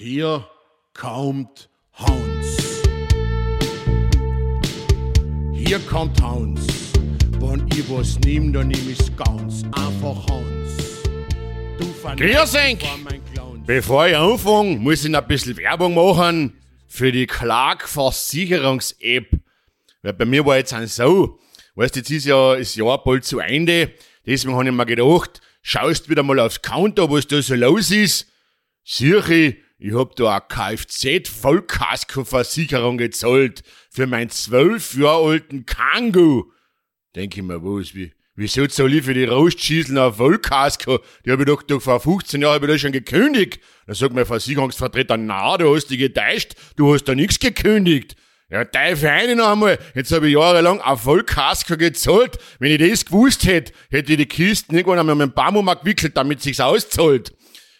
Hier kommt Hans. Hier kommt Hans. Wenn ich was nehm, dann nehm ich's ganz einfach Hans. Du Grüß euch. Bevor ich anfange, muss ich noch ein bisschen Werbung machen für die Clark-Versicherungs-App. Weil bei mir war jetzt ein so, weißt jetzt ist ja das Jahr bald zu Ende, deswegen habe ich mir gedacht, schaust wieder mal aufs Konto, was da so los ist. Sieh ich, hab da eine Kfz-Vollkasko-Versicherung gezahlt für meinen zwölf Jahre alten Kangoo. Denk ich mir, was, wie, wieso zahl ich für die Rostschieseln auf Vollkasko? Die hab ich doch, doch vor 15 Jahren hab ich da schon gekündigt. Da sagt mein Versicherungsvertreter, na, du hast dich getäuscht, du hast da nichts gekündigt. Ja, Teufel eine noch einmal. Jetzt habe ich jahrelang auf Vollkasko gezahlt. Wenn ich das gewusst hätte, hätte ich die Kisten irgendwann einmal mit dem Baum umgewickelt, damit sich's auszahlt.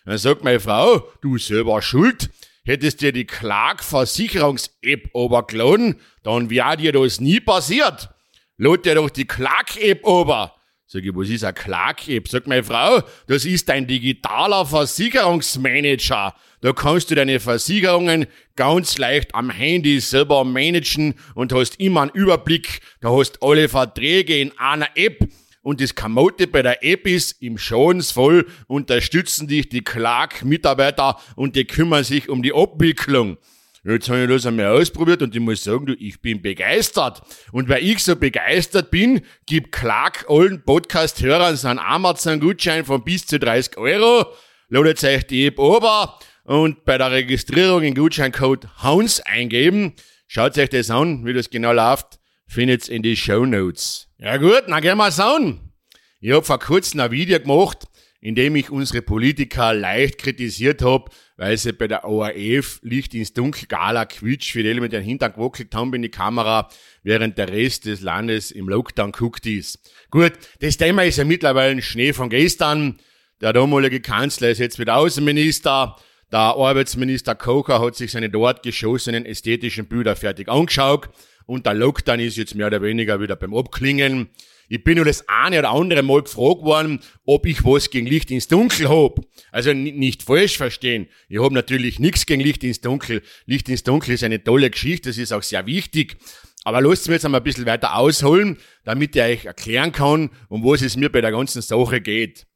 Dann sagt meine Frau, du selber schuld. Hättest dir die Clark-Versicherungs-App obergeladen, dann wäre dir das nie passiert. Lad dir doch die Clark-App ober. Sag ich, was ist eine Clark-App? Sagt meine Frau, das ist ein digitaler Versicherungsmanager. Da kannst du deine Versicherungen ganz leicht am Handy selber managen und hast immer einen Überblick. Da hast alle Verträge in einer App. Und das Kamote bei der App ist, im Schadensfall unterstützen dich die Clark-Mitarbeiter und die kümmern sich um die Abwicklung. Jetzt habe ich das einmal ausprobiert und ich muss sagen, du, ich bin begeistert. Und weil ich so begeistert bin, gibt Clark allen Podcast-Hörern so einen Amazon-Gutschein von bis zu 30 Euro. Ladet euch die App ober und bei der Registrierung den Gutscheincode HAUNS eingeben. Schaut euch das an, wie das genau läuft. Findet's in die Show Notes. Ja gut, dann gehen wir schauen. Ich hab vor kurzem ein Video gemacht, in dem ich unsere Politiker leicht kritisiert hab, weil sie bei der ORF Licht ins Dunkel Gala Quitsch die mit den Hintern gewackelt haben in die Kamera, während der Rest des Landes im Lockdown guckt ist. Gut, das Thema ist ja mittlerweile ein Schnee von gestern. Der damalige Kanzler ist jetzt wieder Außenminister. Der Arbeitsminister Kocher hat sich seine dort geschossenen ästhetischen Bilder fertig angeschaut und der Lockdown ist jetzt mehr oder weniger wieder beim Abklingen. Ich bin nur das eine oder andere Mal gefragt worden, ob ich was gegen Licht ins Dunkel hab. Also nicht falsch verstehen. Ich hab natürlich nichts gegen Licht ins Dunkel. Licht ins Dunkel ist eine tolle Geschichte, das ist auch sehr wichtig. Aber lasst mich jetzt einmal ein bisschen weiter ausholen, damit ich euch erklären kann, um was es mir bei der ganzen Sache geht.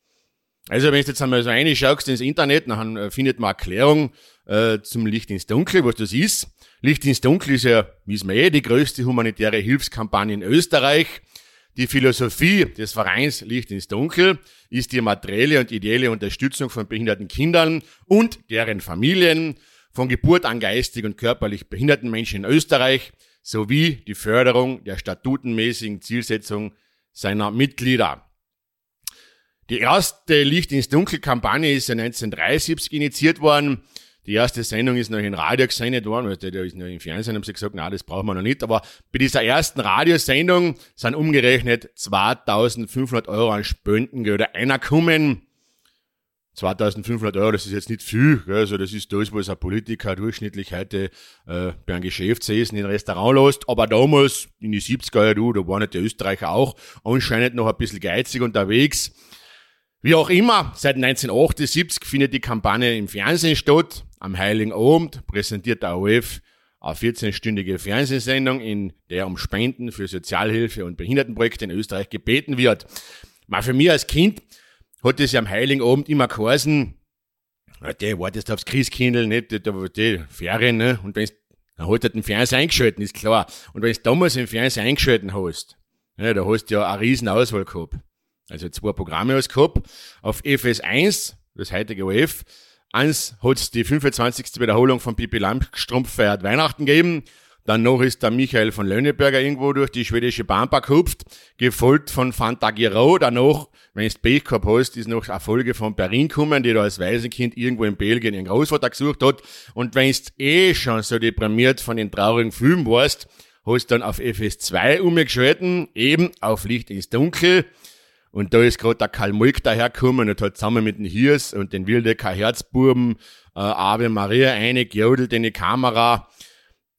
Also wenn du jetzt einmal so reinschaust ins Internet, dann äh, findet man Erklärung äh, zum Licht ins Dunkel, was das ist. Licht ins Dunkel ist ja, wissen wir eh, die größte humanitäre Hilfskampagne in Österreich. Die Philosophie des Vereins Licht ins Dunkel ist die materielle und ideelle Unterstützung von behinderten Kindern und deren Familien, von Geburt an geistig und körperlich behinderten Menschen in Österreich sowie die Förderung der statutenmäßigen Zielsetzung seiner Mitglieder. Die erste Licht ins Dunkel Kampagne ist ja 1973 initiiert worden. Die erste Sendung ist noch in Radio gesendet worden, weil der ist noch im Fernsehen, haben sie gesagt, na, das brauchen wir noch nicht. Aber bei dieser ersten Radiosendung sind umgerechnet 2500 Euro an Spendengelder eingekommen. 2500 Euro, das ist jetzt nicht viel, gell? also das ist das, was ein Politiker durchschnittlich heute äh, bei einem Geschäftsessen in ein Restaurant lässt. Aber damals, in die 70er Jahre, du, da waren nicht die Österreicher auch anscheinend noch ein bisschen geizig unterwegs. Wie auch immer, seit 1978 findet die Kampagne im Fernsehen statt. Am Heiligen Abend präsentiert der ORF eine 14-stündige Fernsehsendung, in der um Spenden für Sozialhilfe und Behindertenprojekte in Österreich gebeten wird. Mal für mich als Kind hat es ja am Heiligen Abend immer geheißen, der wartest aufs Christkindl, nicht, die, die, Ferien, ne? Und wenn's, dann hat er den Fernseher eingeschalten, ist klar. Und wenn du damals den Fernseher eingeschalten hast, ja, da hast du ja eine riesen Auswahl gehabt. Also zwei Programme hast gehabt. Auf FS1, das heutige OF, eins hat's die 25. Wiederholung von Pippi Langstrumpf feiert Weihnachten gegeben. Dann noch ist der Michael von Lönneberger irgendwo durch die schwedische Bahnpark gehupft, gefolgt von Fantagiro. Danach, wenn du Pech gehabt hast, ist noch eine Folge von Perrin gekommen, die da als Waisenkind irgendwo in Belgien ihren Großvater gesucht hat. Und wenn du eh schon so deprimiert von den traurigen Filmen warst, hast dann auf FS2 umgeschalten, eben auf Licht ins Dunkel. Und da ist gerade der Karl Mulk dahergekommen und hat zusammen mit dem Hirs und den Wildecker Herzbuben äh, Ave Maria eingejodelt in die Kamera.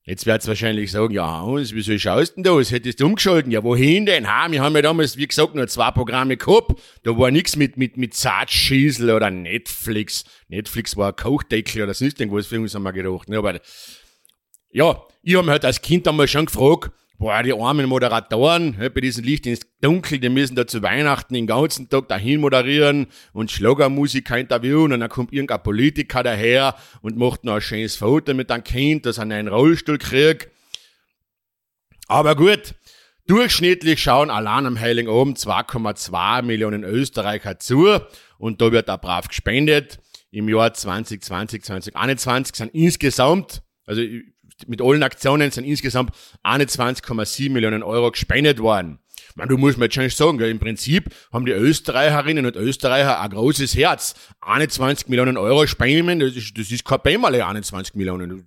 Jetzt wird's wahrscheinlich sagen, ja, Hans, wieso schaust denn das? Hättest du umgeschalten? Ja, wohin denn? Ha, wir haben ja damals, wie gesagt, nur zwei Programme gehabt. Da war nix mit, mit, mit Zartschießel oder Netflix. Netflix war ein Kochdeckel oder sonst irgendwas für uns, haben wir gedacht. Ne? Aber, ja, ich habe mir halt als Kind einmal schon gefragt, boah, die armen Moderatoren bei diesem Licht ins Dunkel, die müssen da zu Weihnachten den ganzen Tag dahin moderieren und Schlagermusiker interviewen und dann kommt irgendein Politiker daher und macht noch ein schönes Foto mit einem Kind, das einen Rollstuhl kriegt. Aber gut, durchschnittlich schauen allein am Heiligen Abend 2,2 Millionen Österreicher zu und da wird auch brav gespendet. Im Jahr 2020, 2021 sind insgesamt, also mit allen Aktionen sind insgesamt 21,7 Millionen Euro gespendet worden. Man, du musst mir jetzt schon sagen, im Prinzip haben die Österreicherinnen und Österreicher ein großes Herz. 21 Millionen Euro spenden, das ist, das ist kein Bämmerle, 21 Millionen.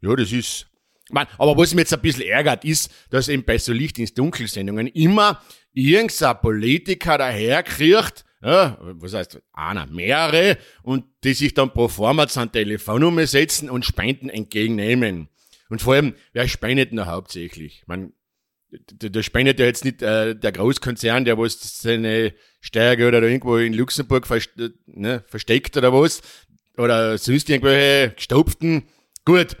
Ja, das ist, man, aber was mich jetzt ein bisschen ärgert, ist, dass eben bei so Licht ins Dunkel Sendungen immer irgendein Politiker daherkriegt, ja, was heißt, einer, mehrere, und die sich dann pro forma zu Telefonnummer setzen und Spenden entgegennehmen. Und vor allem, wer spendet denn hauptsächlich? Man, da spendet ja jetzt nicht äh, der Großkonzern, der was seine Steuergelder da irgendwo in Luxemburg vers ne, versteckt oder was, oder sonst irgendwelche gestopften. Gut,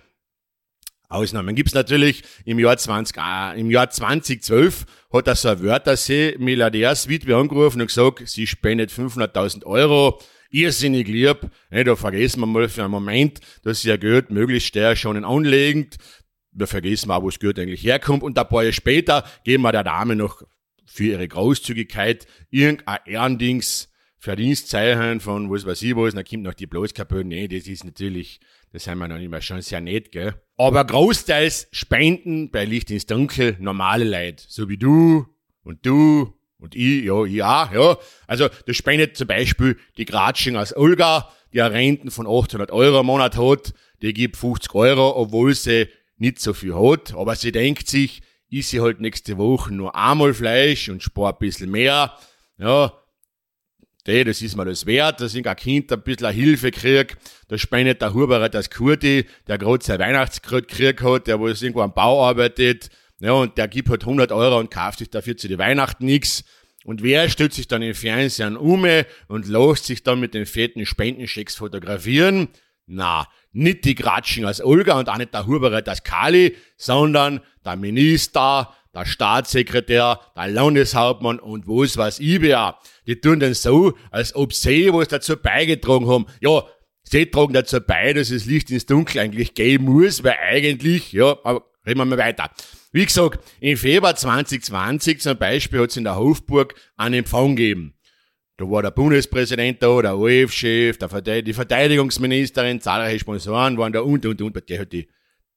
Ausnahmen gibt's natürlich. Im Jahr 20, äh, im Jahr 2012 hat er so ein Wörthersee Milliardärswitwe angerufen und gesagt, sie spendet 500.000 Euro. Irrsinnig lieb. Ne, da vergessen wir mal für einen Moment, dass ja Geld möglichst steuerschonend anlegend. Da vergessen wir auch, wo das Geld eigentlich herkommt. Und ein paar Jahre später geben wir der Dame noch für ihre Großzügigkeit irgendein Ehrendings Verdienstzeichen von was weiß ich was, dann kommt noch die Bloßkapelle. Nee, das ist natürlich, das haben wir noch immer schon sehr nett, gell. Aber großteils spenden bei Licht ins Dunkel normale Leute, so wie du und du und ich, ja, ich auch, ja. Also, das spendet zum Beispiel die Gratsching aus Olga, die eine Renten von 800 Euro im Monat hat, die gibt 50 Euro, obwohl sie nicht so viel hat, aber sie denkt sich, ich sie halt nächste Woche nur einmal Fleisch und spart ein bisschen mehr, ja, die, das ist mir das wert, dass ich ein Kind ein bisschen Hilfe krieg. Da spendet der Huberer das Kurti, der gerade sein Weihnachtskrut gekriegt hat, der wo irgendwo am Bau arbeitet. Ja, und der gibt halt 100 Euro und kauft sich dafür zu den Weihnachten nichts. Und wer stellt sich dann im Fernsehen um und lässt sich dann mit den fetten Spendenschecks fotografieren? Na, nicht die Gratschen als Olga und auch nicht der Huberer als Kali, sondern der Minister, der Staatssekretär, der Landeshauptmann und was weiß ich wer. Die tun dann so, als ob sie was dazu beigetragen haben. Ja, sie tragen dazu bei, dass das Licht ins Dunkel eigentlich gehen muss, weil eigentlich, ja, aber reden wir mal weiter. Wie gesagt, im Februar 2020 zum Beispiel hat es in der Hofburg einen Empfang gegeben. Da war der Bundespräsident da, der ORF-Chef, die Verteidigungsministerin, zahlreiche Sponsoren waren da und, und, und. Der hat die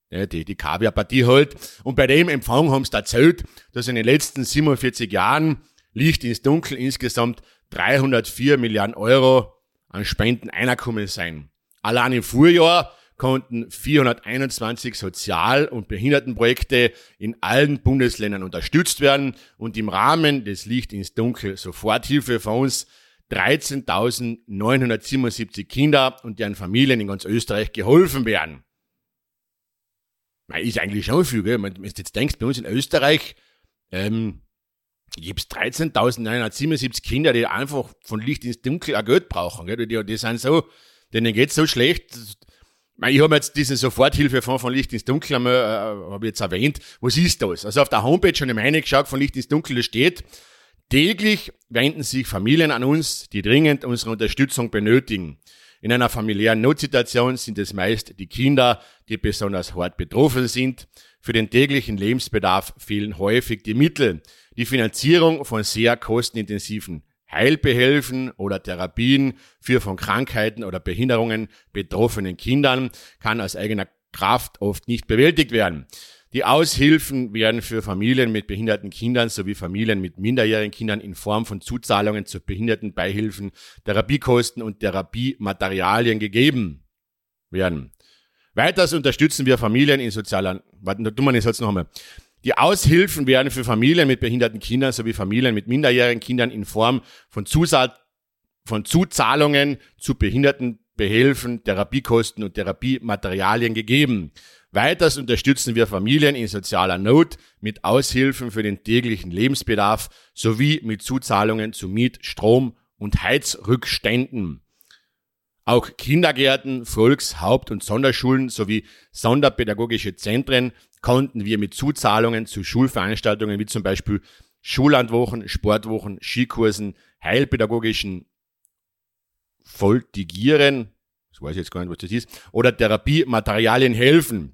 ja, die, die Kaviarpartie halt. Und bei dem Empfang haben sie erzählt, dass in den letzten 47 Jahren Licht ins Dunkel insgesamt 304 Milliarden Euro an Spenden einkommen sein. Allein im Vorjahr konnten 421 Sozial- und Behindertenprojekte in allen Bundesländern unterstützt werden und im Rahmen des Licht ins Dunkel Soforthilfe uns 13.977 Kinder und deren Familien in ganz Österreich geholfen werden. Ist eigentlich schon viel, gell? Wenn du jetzt denkst, bei uns in Österreich ähm, gibt es 13.977 Kinder, die einfach von Licht ins Dunkel ein Geld brauchen. Gell? Die, die sind so, denen geht's so schlecht. Ich habe jetzt diesen Soforthilfefonds von Licht ins Dunkel einmal, äh, habe ich jetzt erwähnt. Was ist das? Also auf der Homepage schon im geschaut von Licht ins Dunkel, da steht, täglich wenden sich Familien an uns, die dringend unsere Unterstützung benötigen. In einer familiären Notsituation sind es meist die Kinder, die besonders hart betroffen sind. Für den täglichen Lebensbedarf fehlen häufig die Mittel. Die Finanzierung von sehr kostenintensiven Heilbehelfen oder Therapien für von Krankheiten oder Behinderungen betroffenen Kindern kann aus eigener Kraft oft nicht bewältigt werden. Die Aushilfen werden für Familien mit behinderten Kindern sowie Familien mit minderjährigen Kindern in Form von Zuzahlungen zu Behindertenbeihilfen, Therapiekosten und Therapiematerialien gegeben werden. Weiters unterstützen wir Familien in sozialer, warte, tun wir jetzt noch einmal. Die Aushilfen werden für Familien mit behinderten Kindern sowie Familien mit minderjährigen Kindern in Form von, Zusal von Zuzahlungen zu Behindertenbehelfen, Therapiekosten und Therapiematerialien gegeben. Weiters unterstützen wir Familien in sozialer Not mit Aushilfen für den täglichen Lebensbedarf sowie mit Zuzahlungen zu Miet-, Strom- und Heizrückständen. Auch Kindergärten, Volks-, Haupt- und Sonderschulen sowie sonderpädagogische Zentren konnten wir mit Zuzahlungen zu Schulveranstaltungen wie zum Beispiel Schullandwochen, Sportwochen, Skikursen, heilpädagogischen Voltigieren, das weiß ich jetzt gar nicht, was das ist, oder Therapiematerialien helfen.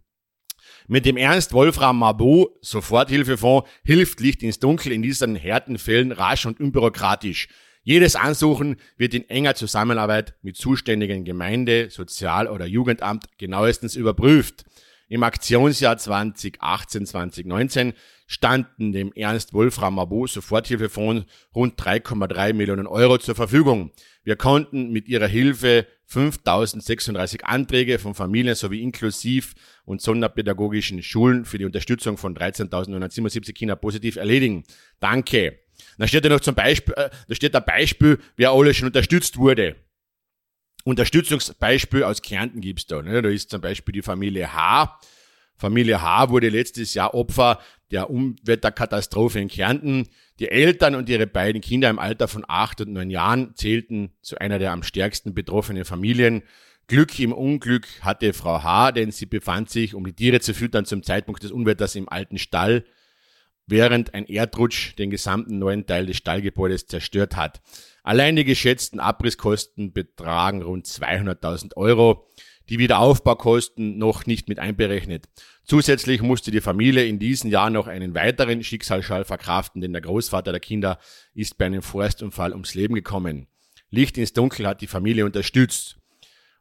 Mit dem Ernst Wolfram Mabot Soforthilfefonds hilft Licht ins Dunkel in diesen härten Fällen rasch und unbürokratisch. Jedes Ansuchen wird in enger Zusammenarbeit mit zuständigen Gemeinde, Sozial- oder Jugendamt genauestens überprüft. Im Aktionsjahr 2018-2019 standen dem Ernst Wolfram Mabot Soforthilfefonds rund 3,3 Millionen Euro zur Verfügung. Wir konnten mit ihrer Hilfe 5036 Anträge von Familien sowie inklusiv und sonderpädagogischen Schulen für die Unterstützung von 13.977 Kindern positiv erledigen. Danke. Da steht ja noch zum Beispiel, äh, da steht ein Beispiel, wer alles schon unterstützt wurde. Unterstützungsbeispiel aus Kärnten gibt's da. Ne? Da ist zum Beispiel die Familie H. Familie H wurde letztes Jahr Opfer der Umwetterkatastrophe in Kärnten. Die Eltern und ihre beiden Kinder im Alter von acht und neun Jahren zählten zu einer der am stärksten betroffenen Familien. Glück im Unglück hatte Frau H., denn sie befand sich, um die Tiere zu füttern, zum Zeitpunkt des Unwetters im alten Stall, während ein Erdrutsch den gesamten neuen Teil des Stallgebäudes zerstört hat. Allein die geschätzten Abrisskosten betragen rund 200.000 Euro die Wiederaufbaukosten noch nicht mit einberechnet. Zusätzlich musste die Familie in diesem Jahr noch einen weiteren Schicksalsschall verkraften, denn der Großvater der Kinder ist bei einem Forstunfall ums Leben gekommen. Licht ins Dunkel hat die Familie unterstützt.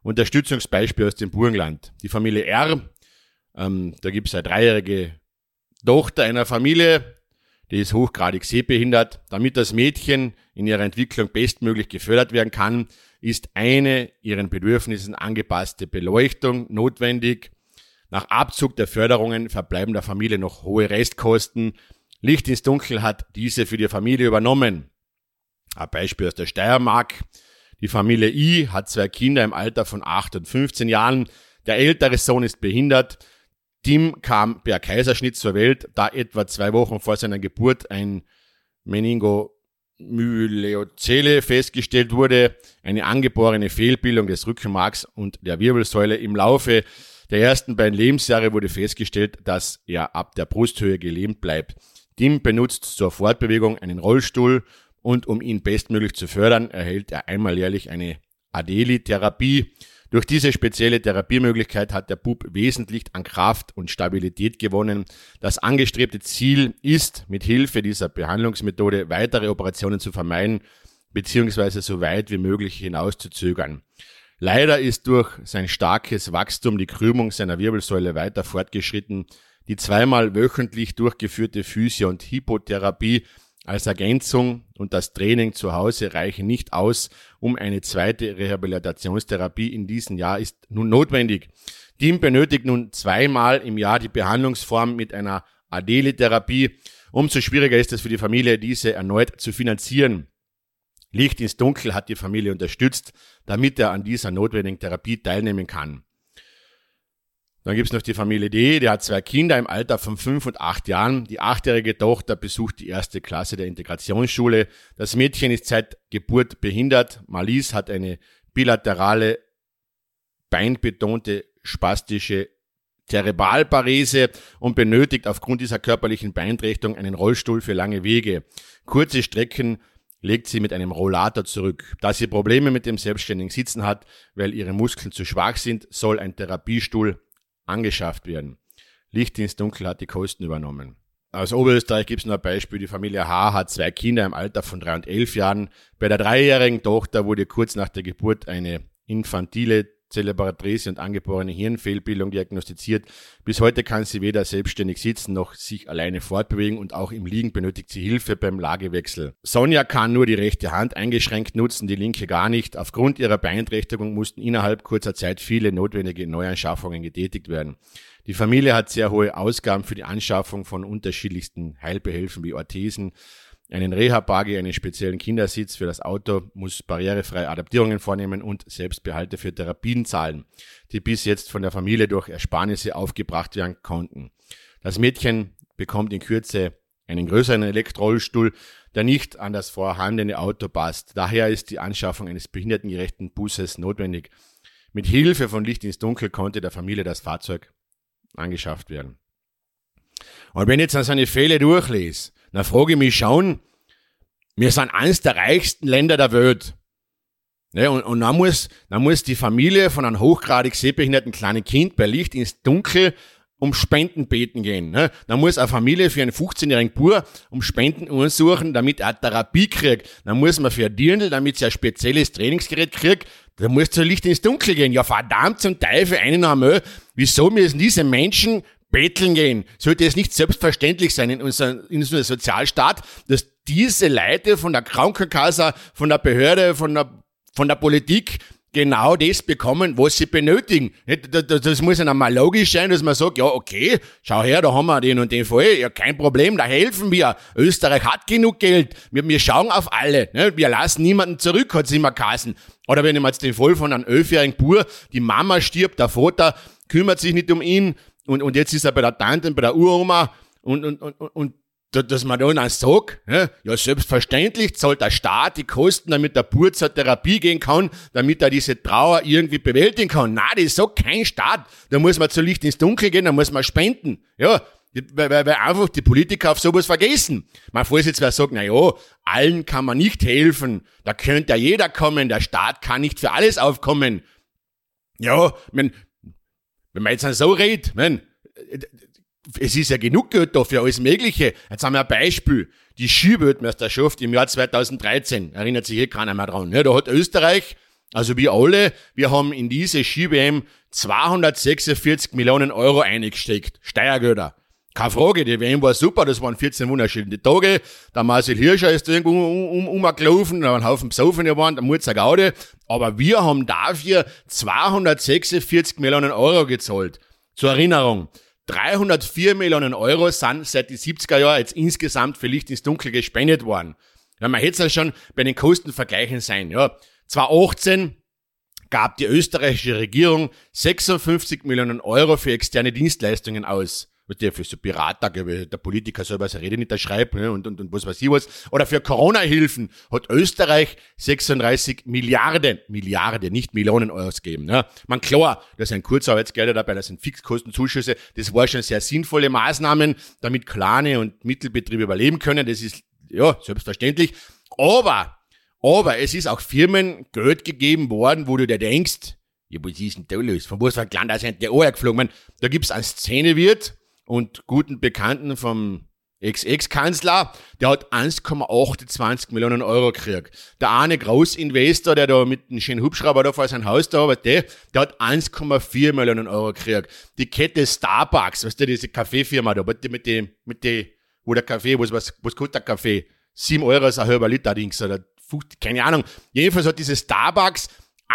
Unterstützungsbeispiel aus dem Burgenland. Die Familie R, ähm, da gibt es eine dreijährige Tochter einer Familie, die ist hochgradig sehbehindert. Damit das Mädchen in ihrer Entwicklung bestmöglich gefördert werden kann, ist eine ihren Bedürfnissen angepasste Beleuchtung notwendig. Nach Abzug der Förderungen verbleiben der Familie noch hohe Restkosten. Licht ins Dunkel hat diese für die Familie übernommen. Ein Beispiel aus der Steiermark. Die Familie I hat zwei Kinder im Alter von 8 und 15 Jahren. Der ältere Sohn ist behindert. Tim kam per Kaiserschnitt zur Welt, da etwa zwei Wochen vor seiner Geburt ein Meningo Myleozele festgestellt wurde, eine angeborene Fehlbildung des Rückenmarks und der Wirbelsäule. Im Laufe der ersten beiden Lebensjahre wurde festgestellt, dass er ab der Brusthöhe gelähmt bleibt. Tim benutzt zur Fortbewegung einen Rollstuhl und um ihn bestmöglich zu fördern, erhält er einmal jährlich eine Adeli-Therapie. Durch diese spezielle Therapiemöglichkeit hat der Bub wesentlich an Kraft und Stabilität gewonnen. Das angestrebte Ziel ist, mit Hilfe dieser Behandlungsmethode weitere Operationen zu vermeiden bzw. so weit wie möglich hinauszuzögern. Leider ist durch sein starkes Wachstum die Krümmung seiner Wirbelsäule weiter fortgeschritten. Die zweimal wöchentlich durchgeführte Physio- und Hypotherapie als Ergänzung und das Training zu Hause reichen nicht aus, um eine zweite Rehabilitationstherapie in diesem Jahr ist nun notwendig. Team benötigt nun zweimal im Jahr die Behandlungsform mit einer Adeli-Therapie. Umso schwieriger ist es für die Familie, diese erneut zu finanzieren. Licht ins Dunkel hat die Familie unterstützt, damit er an dieser notwendigen Therapie teilnehmen kann. Dann gibt's noch die Familie D, die hat zwei Kinder im Alter von fünf und acht Jahren. Die achtjährige Tochter besucht die erste Klasse der Integrationsschule. Das Mädchen ist seit Geburt behindert. Marlies hat eine bilaterale, beinbetonte, spastische Zerebralparese und benötigt aufgrund dieser körperlichen Beeinträchtigung einen Rollstuhl für lange Wege. Kurze Strecken legt sie mit einem Rollator zurück. Da sie Probleme mit dem selbstständigen Sitzen hat, weil ihre Muskeln zu schwach sind, soll ein Therapiestuhl angeschafft werden. Licht ins Dunkel hat die Kosten übernommen. Aus Oberösterreich gibt es noch ein Beispiel. Die Familie H. hat zwei Kinder im Alter von drei und elf Jahren. Bei der dreijährigen Tochter wurde kurz nach der Geburt eine infantile Zelebratrese und angeborene Hirnfehlbildung diagnostiziert. Bis heute kann sie weder selbstständig sitzen noch sich alleine fortbewegen und auch im Liegen benötigt sie Hilfe beim Lagewechsel. Sonja kann nur die rechte Hand eingeschränkt nutzen, die linke gar nicht. Aufgrund ihrer Beeinträchtigung mussten innerhalb kurzer Zeit viele notwendige Neuanschaffungen getätigt werden. Die Familie hat sehr hohe Ausgaben für die Anschaffung von unterschiedlichsten Heilbehelfen wie Orthesen, einen Reha-Buggy, einen speziellen Kindersitz für das Auto, muss barrierefrei Adaptierungen vornehmen und Selbstbehalte für Therapien zahlen, die bis jetzt von der Familie durch Ersparnisse aufgebracht werden konnten. Das Mädchen bekommt in Kürze einen größeren Elektrorollstuhl, der nicht an das vorhandene Auto passt. Daher ist die Anschaffung eines behindertengerechten Busses notwendig. Mit Hilfe von Licht ins Dunkel konnte der Familie das Fahrzeug angeschafft werden. Und wenn ich jetzt an seine Fälle durchlese, dann frage ich mich schon, wir sind eines der reichsten Länder der Welt. Ne, und, und dann, muss, dann muss die Familie von einem hochgradig sehbehinderten kleinen Kind bei Licht ins Dunkel um Spenden beten gehen. Ne? Dann muss eine Familie für einen 15-jährigen Bur um Spenden untersuchen, damit er Therapie kriegt. Dann muss man für ein Dirndl, damit sie ein spezielles Trainingsgerät kriegt, da muss zu Licht ins Dunkel gehen. Ja, verdammt zum Teufel, einen einmal. Wieso müssen diese Menschen betteln gehen? Sollte es nicht selbstverständlich sein in unserem, in unserem Sozialstaat, dass diese Leute von der Krankenkasse, von der Behörde, von der, von der Politik genau das bekommen, was sie benötigen. Das muss ja mal logisch sein, dass man sagt, ja, okay, schau her, da haben wir den und den Fall, ja, kein Problem, da helfen wir. Österreich hat genug Geld. Wir, wir schauen auf alle. Ne? Wir lassen niemanden zurück, hat es immer geheißen. Oder wenn ich jetzt den Fall von einem elfjährigen Bur, die Mama stirbt, der Vater kümmert sich nicht um ihn und, und jetzt ist er bei der Tante, bei der Uroma und, und, und, und dass man dann sagt, ja, selbstverständlich zahlt der Staat die Kosten, damit der Bub zur Therapie gehen kann, damit er diese Trauer irgendwie bewältigen kann. Na, das sagt kein Staat. Da muss man zu Licht ins Dunkel gehen, da muss man spenden. Ja, weil, weil, weil einfach die Politiker auf sowas vergessen. Man jetzt wer sagt, na ja, allen kann man nicht helfen. Da könnte ja jeder kommen. Der Staat kann nicht für alles aufkommen. Ja, wenn, wenn man jetzt so redet, man, es ist ja genug Geld da für alles Mögliche. Jetzt haben wir ein Beispiel. Die Skiweltmeisterschaft im Jahr 2013. Erinnert sich hier keiner mehr dran. Ja, da hat Österreich, also wir alle, wir haben in diese Ski-WM 246 Millionen Euro eingesteckt. Steuergelder. Keine Frage, die WM war super, das waren 14 wunderschöne Tage. Der Marcel Hirscher ist irgendwo um, um, umgelaufen, da waren Haufen Besoffen waren, der Mutzer Gaude. Aber wir haben dafür 246 Millionen Euro gezahlt. Zur Erinnerung, 304 Millionen Euro sind seit die 70er Jahren jetzt insgesamt für Licht ins Dunkel gespendet worden. Ja, man hätte es ja schon bei den Kostenvergleichen sein. Ja, 2018 gab die österreichische Regierung 56 Millionen Euro für externe Dienstleistungen aus der für so Berater, der Politiker selber seine Rede nicht da schreibt ne, und, und, und was weiß ich was. Oder für Corona-Hilfen hat Österreich 36 Milliarden, Milliarden, nicht Millionen Euro gegeben. Ne. Man klar, da sind Kurzarbeitsgelder dabei, das sind Fixkostenzuschüsse, das war schon sehr sinnvolle Maßnahmen, damit kleine und Mittelbetriebe überleben können, das ist, ja, selbstverständlich. Aber, aber es ist auch Firmen Geld gegeben worden, wo du dir denkst, ja, was ist denn da los? Von was für ein Land sind die Ohr geflogen? Da gibt's einen Szenewirt, und guten Bekannten vom Ex-Ex-Kanzler, der hat 1,28 Millionen Euro gekriegt. Der eine Großinvestor, der da mit einem schönen Hubschrauber da vor sein Haus da arbeitet, der, hat 1,4 Millionen Euro gekriegt. Die Kette Starbucks, weißt du, diese Kaffeefirma da, mit die, mit die, wo der Kaffee, was, was, was kostet der Kaffee? 7 Euro ist ein halber Liter Dings, oder 50, keine Ahnung. Jedenfalls hat diese Starbucks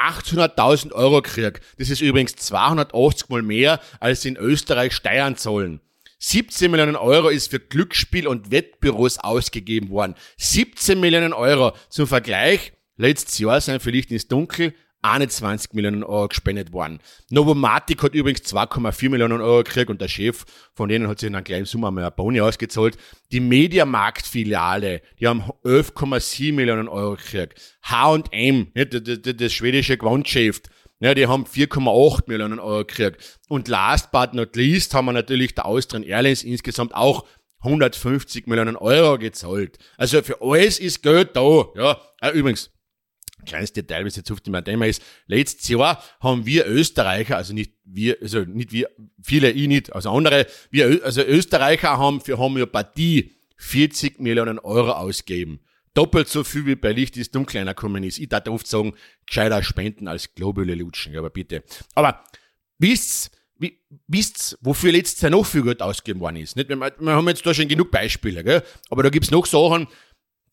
800.000 Euro gekriegt. Das ist übrigens 280 mal mehr, als in Österreich Steuern zahlen. 17 Millionen Euro ist für Glücksspiel und Wettbüros ausgegeben worden. 17 Millionen Euro. Zum Vergleich, letztes Jahr sind für Licht ins Dunkel 21 Millionen Euro gespendet worden. Novomatic hat übrigens 2,4 Millionen Euro gekriegt und der Chef von denen hat sich in einem kleinen Summe mal eine Boni ausgezahlt. Die Mediamarkt-Filiale, die haben 11,7 Millionen Euro gekriegt. H&M, das, schwedische Gewandgeschäft, ja, die haben 4,8 Millionen Euro gekriegt. Und last but not least haben wir natürlich der Austrian Airlines insgesamt auch 150 Millionen Euro gezahlt. Also für alles ist Geld da. Ja, äh, übrigens, kleines Detail, was jetzt oft immer Thema ist. Letztes Jahr haben wir Österreicher, also nicht wir, also nicht wir, viele ich nicht, also andere, wir, also Österreicher haben für Homöopathie 40 Millionen Euro ausgegeben doppelt so viel wie bei Licht ist dunkel gekommen ist. Ich darf oft sagen, gescheiter spenden als Globule lutschen, aber bitte. Aber wisst's, wie, wisst's, wofür letztes Jahr noch viel Geld ausgegeben worden ist? Nicht? Wir, wir haben jetzt da schon genug Beispiele, gell? aber da gibt's noch Sachen.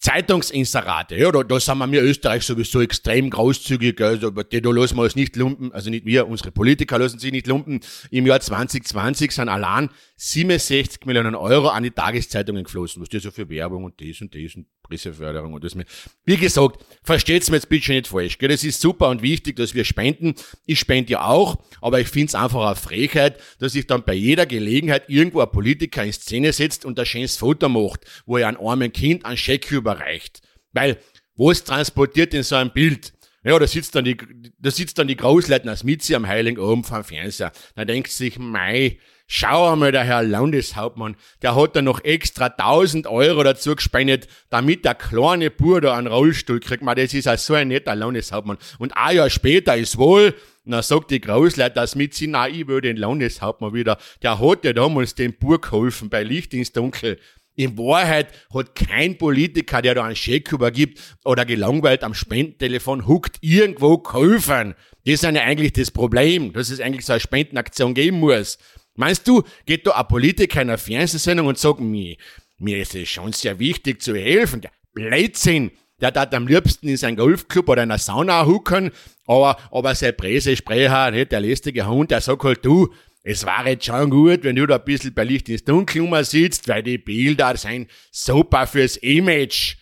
Zeitungsinserate, ja, da, da sind wir, wir Österreich sowieso extrem großzügig, also die, da lassen wir uns nicht lumpen, also nicht wir, unsere Politiker lassen sich nicht lumpen. Im Jahr 2020 sind allein 67 Millionen Euro an die Tageszeitungen geflossen, was die so für Werbung und das und das und Presseförderung und das mehr. Wie gesagt, versteht's mir jetzt bitte nicht falsch, gell? das ist super und wichtig, dass wir spenden. Ich spende ja auch, aber ich find's einfach eine Frechheit, dass sich dann bei jeder Gelegenheit irgendwo ein Politiker in Szene setzt und ein schönes Foto macht, wo er einem armen Kind einen Scheck über überreicht. Weil, wo es transportiert in so einem Bild? Ja, da sitzt dann die, da sitzt dann die Großleutnant Mitzi am Heiligen oben vom Fernseher. Da denkt sich, mei, schau einmal, der Herr Landeshauptmann, der hat da noch extra 1000 Euro dazu gespendet, damit der kleine Bub da einen Rollstuhl kriegt. Man, das ist ja so ein netter Landeshauptmann. Und ein Jahr später ist wohl, na sagt die Großleute, dass Mitzi, na, ich will den Landeshauptmann wieder. Der hat ja damals dem Bub geholfen bei Licht ins Dunkel. In Wahrheit hat kein Politiker, der da einen Scheck übergibt oder gelangweilt am Spendentelefon huckt, irgendwo geholfen. Das ist ja eigentlich das Problem, dass es eigentlich so eine Spendenaktion geben muss. Meinst du, geht da ein Politiker in einer Fernsehsendung und sagt mir, mir ist es schon sehr wichtig zu helfen. Der Blödsinn. Der hat am liebsten in seinem Golfclub oder in einer Sauna hucken, aber, aber sein Pressesprecher, nicht, der lästige Hund, der sagt halt, du, es war jetzt schon gut, wenn du da ein bisschen bei Licht ins Dunkel sitzt, weil die Bilder sind super fürs Image.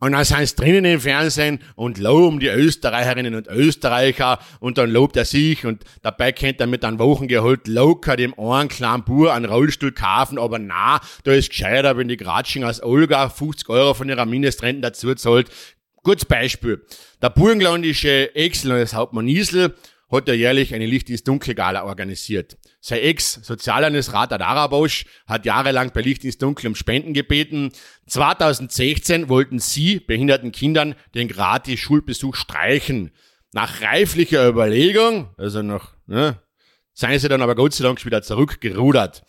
Und dann sind sie drinnen im Fernsehen und loben die Österreicherinnen und Österreicher und dann lobt er sich und dabei kennt er mit einem Wochengehalt locker dem einen kleinen Bur einen Rollstuhl kaufen, aber na, da ist gescheiter, wenn die Gratsching aus Olga 50 Euro von ihrer Mindestrenten dazu zahlt. Gutes Beispiel. Der burgenlandische Ex-Landeshauptmann Isel hat er jährlich eine Licht ins Dunkel Gala organisiert. Sein Ex-Soziallandesrat Adara Bosch hat jahrelang bei Licht ins Dunkel um Spenden gebeten. 2016 wollten sie behinderten Kindern den gratis Schulbesuch streichen. Nach reiflicher Überlegung, also noch, ne, seien sie dann aber Gott sei Dank wieder zurückgerudert.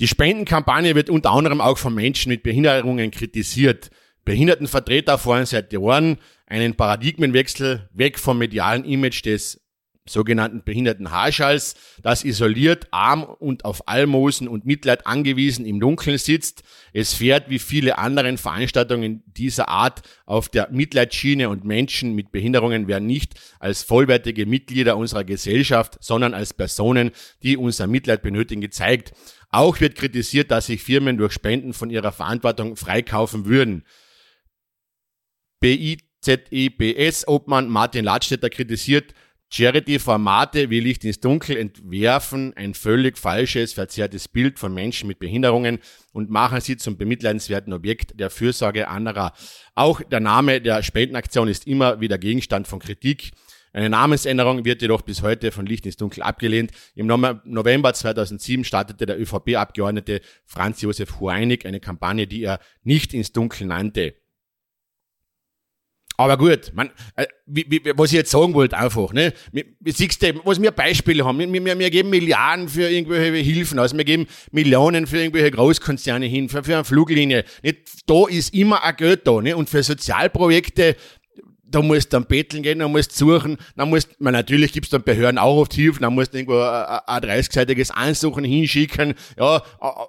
Die Spendenkampagne wird unter anderem auch von Menschen mit Behinderungen kritisiert. Behindertenvertreter fordern seit Jahren einen Paradigmenwechsel weg vom medialen Image des sogenannten behinderten Haarschalls, das isoliert, arm und auf Almosen und Mitleid angewiesen im Dunkeln sitzt. Es fährt wie viele anderen Veranstaltungen dieser Art auf der Mitleidsschiene und Menschen mit Behinderungen werden nicht als vollwertige Mitglieder unserer Gesellschaft, sondern als Personen, die unser Mitleid benötigen, gezeigt. Auch wird kritisiert, dass sich Firmen durch Spenden von ihrer Verantwortung freikaufen würden. BIZEBS-Obmann Martin Ladstätter kritisiert, Charity-Formate wie Licht ins Dunkel entwerfen ein völlig falsches, verzerrtes Bild von Menschen mit Behinderungen und machen sie zum bemitleidenswerten Objekt der Fürsorge anderer. Auch der Name der Spendenaktion ist immer wieder Gegenstand von Kritik. Eine Namensänderung wird jedoch bis heute von Licht ins Dunkel abgelehnt. Im November 2007 startete der ÖVP-Abgeordnete Franz Josef Hueinig eine Kampagne, die er nicht ins Dunkel nannte. Aber gut, man, äh, wie, wie, was ich jetzt sagen wollte einfach, ne, siehst du, was wir Beispiele haben, wir, wir, wir geben Milliarden für irgendwelche Hilfen aus, wir geben Millionen für irgendwelche Großkonzerne hin, für, für eine Fluglinie, nicht, da ist immer ein Geld da, ne, und für Sozialprojekte da musst du dann betteln gehen, dann musst du suchen, dann musst, man natürlich gibt's dann Behörden auch oft Hilfe, dann musst du irgendwo ein 30-seitiges Ansuchen hinschicken. Ja,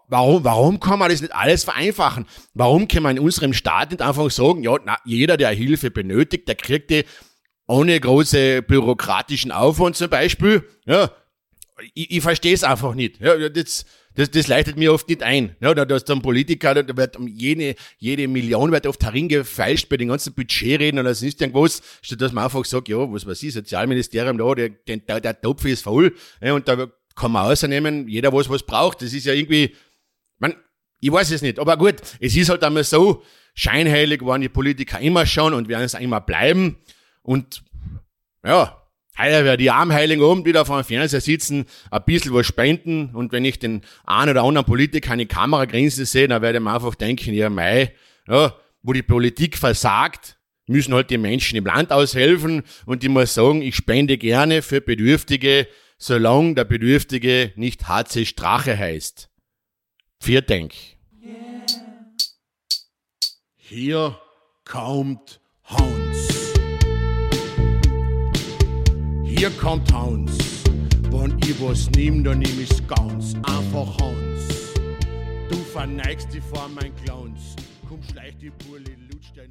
warum, warum kann man das nicht alles vereinfachen? Warum kann man in unserem Staat nicht einfach sagen, ja, na, jeder, der Hilfe benötigt, der kriegt die ohne große bürokratischen Aufwand zum Beispiel. Ja, ich, ich verstehe es einfach nicht. Ja, das, das, das leitet mir oft nicht ein. Ja, da, da ist dann Politiker, da wird um jede, jede Million wird oft heringefeilscht bei den ganzen Budgetreden und das ist irgendwas, statt dass man einfach sagt, ja, was weiß ich, Sozialministerium, da, der, der, der Topf ist voll, ja, und da kann man ausnehmen, jeder was was braucht. Das ist ja irgendwie, man, ich weiß es nicht, aber gut, es ist halt einmal so, scheinheilig waren die Politiker immer schon und werden es auch immer bleiben und ja, Heuer werde die Armheiligen oben wieder vor dem Fernseher sitzen, ein bisschen was spenden und wenn ich den einen oder anderen Politiker in die Kamera grinsen sehe, dann werde ich mir einfach denken, ja mei, ja, wo die Politik versagt, müssen halt die Menschen im Land aushelfen und ich muss sagen, ich spende gerne für Bedürftige, solange der Bedürftige nicht HC Strache heißt. Viert Denk. Hier kommt Hans. Hier kommt Hans. Wenn ich was nehm, dann nehm ich's ganz einfach Hans. Du verneigst dich vor mein Glanz. komm, schleich die Burli, lutsch dein